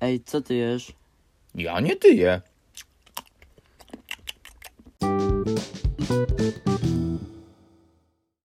Ej, co ty jesz? Ja nie tyję.